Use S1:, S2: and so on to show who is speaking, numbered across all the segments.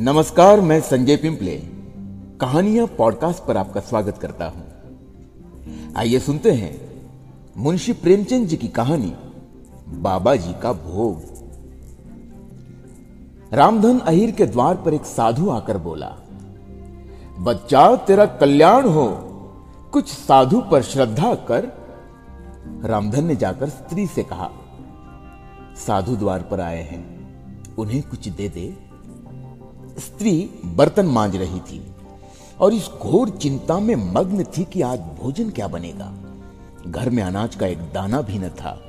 S1: नमस्कार, मैं संजय पिंपले। कहानियाँ पॉडकास्ट पर आपका स्वागत करता हूँ। आइए सुनते हैं मुंशी प्रेमचंद जी की कहानी, बाबा जी का भोग। रामधन अहिर के द्वार पर एक साधु आकर बोला, बच्चा, तेरा कल्याण हो। कुछ साधु पर श्रद्धा कर। रामधन ने जाकर स्त्री से कहा, साधु द्वार पर आए हैं, उन्हें कुछ दे दे। स्त्री बर्तन मांज रही थी और इस घोर चिंता में मग्न थी कि आज भोजन क्या बनेगा। घर में अनाज का एक दाना भी न था।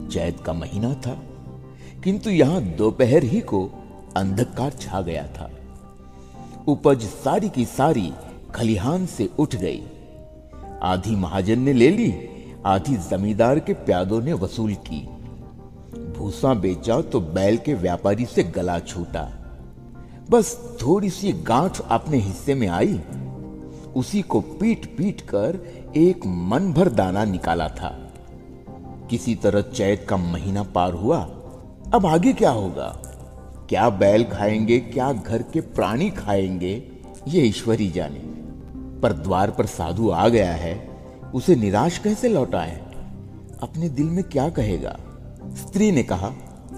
S1: जैद का महीना था, किंतु यहाँ दोपहर ही को अंधकार छा गया था। उपज सारी की सारी खलिहान से उठ गई। आधी महाजन ने ले ली, आधी जमींदार के प्यादों ने वसूल की। भूसा बेचा तो बैल के व्यापारी से गला छूटा। बस थोड़ी सी गांठ अपने हिस्से में आई। उसी को पीट पीट कर एक मन भर दाना निकाला था। किसी तरह चैत का महीना पार हुआ। अब आगे क्या होगा? क्या बैल खाएँगे, क्या घर के प्राणी खाएँगे? ये ईश्वरी जाने। पर द्वार पर साधु आ गया है। उसे निराश कैसे लौटा है अपने दिल में क्या कहेगा? स्त्री ने कहा,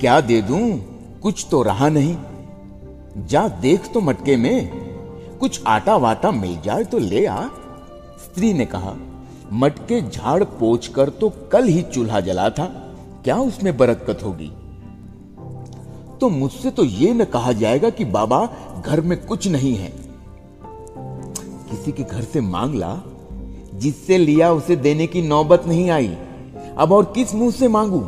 S1: क्या दे दूँ? कुछ तो रहा नहीं। जा देख तो मटके में, कुछ आटा वाटा मिल जाए तो ले आ। स्त्री ने कहा, मटके झाड़ पोछ कर तो कल ही चूल्हा जला था, क्या उसमें बरकत होगी? तो मुझसे तो ये न कहा जाएगा कि बाबा घर में कुछ नहीं है। किसी के घर से मांग ला, जिससे लिया उसे देने की नौबत नहीं आई। अब और किस मुँह से मांगू?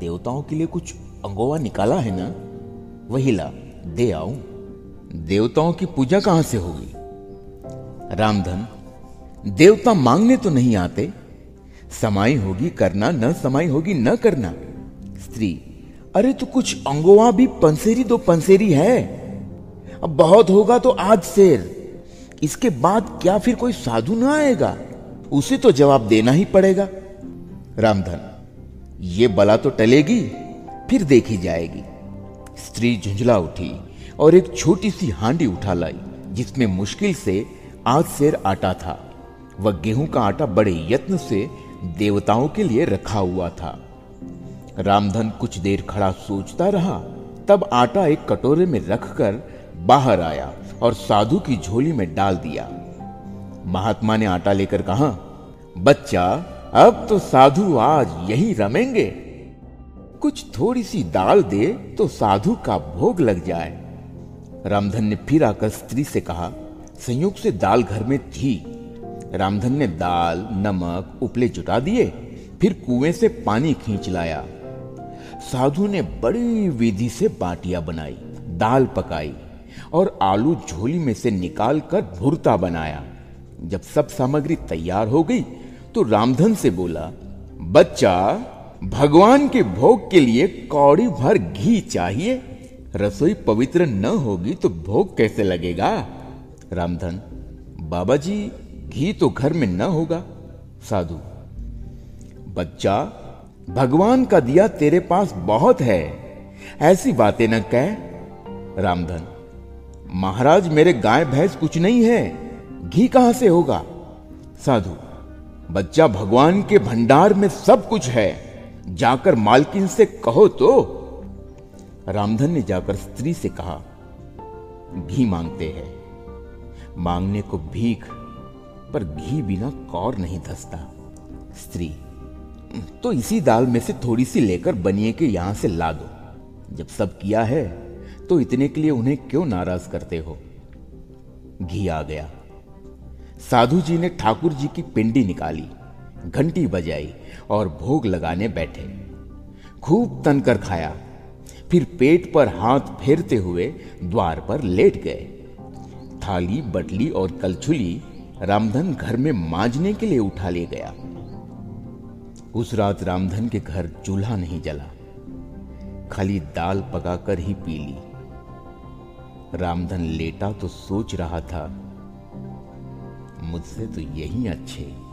S1: देवताओं के लिए कुछ अंगोवा निकाला है ना? वही ला, दे आऊँ। देवताओं की पूजा कहाँ से होगी? रामधन देवता मांगने तो नहीं आते। समाई होगी करना, न समाई होगी न करना। स्त्री, अरे तो कुछ अंगोवा भी पंसेरी दो पंसेरी है। अब बहुत होगा तो आज शेर। इसके बाद क्या फिर कोई साधु ना आएगा? उसे तो जवाब देना ही पड़ेगा। रामधन ये बला तो टलेगी, फिर देखी जाएगी। स्त्री झुंझला उठी और एक छोटी सी हांडी उठा लाई, जिसमें मुश्किल से आज शेर आटा था। वह गेहूँ का आटा बड़े यत्न से देवताओं के लिए रखा हुआ था। रामधन कुछ देर खड़ा सोचता रहा, तब आटा एक कटोरे में रखकर बाहर आया और साधु की झोली में डाल दिया। महात्मा ने आटा लेकर कहा, बच्चा, अब तो साधु आज यही रमेंगे। कुछ थोड़ी सी दाल दे तो साधु का भोग लग जाए। रामधन ने फिर आकर स्त्री से कहा, संयोग से दाल घर में थी। रामधन ने दाल, नमक, उपले जुटा दिए, फिर कुएँ से पानी खींच लाया। साधु ने बड़ी विधि से बाटिया बनाई, दाल पकाई और आलू झोली में से निकाल कर भुरता बनाया। जब सब सामग्री तैयार हो गई तो रामधन से बोला, बच्चा भगवान के भोग के लिए कौड़ी भर घी चाहिए। रसोई पवित्र न होगी तो भोग कैसे लगेगा? रामधन बाबा जी घी तो घर में न होगा। साधु, बच्चा, भगवान का दिया तेरे पास बहुत है। ऐसी बातें न कह। रामधन, महाराज मेरे गाय भैंस कुछ नहीं है। घी कहाँ से होगा? साधु, बच्चा भगवान के भंडार में सब कुछ है। जाकर मालकिन से कहो तो? रामधन ने जाकर स्त्री से कहा, घी मांगते हैं। मांगने को भीख, पर घी बिना कौर नहीं धसता। स्त्री तो इसी दाल में से थोड़ी सी लेकर बनिए के यहाँ से ला दो जब सब किया है तो इतने के लिए उन्हें क्यों नाराज़ करते हो? घी आ गया। साधु जी ने ठाकुर जी की पिंडी निकाली। घंटी बजाई और भोग लगाने बैठे। खूब तनकर खाया। फिर पेट पर हाथ फेरते हुए द्वार पर लेट गए। थाली, बटली और कलछुली रामधन घर में मांजने के लिए उठा ले गया। उस रात रामधन के घर चूल्हा नहीं जला। खाली दाल पकाकर ही पी ली। रामधन लेटा तो सोच रहा था, मुझसे तो यही अच्छे।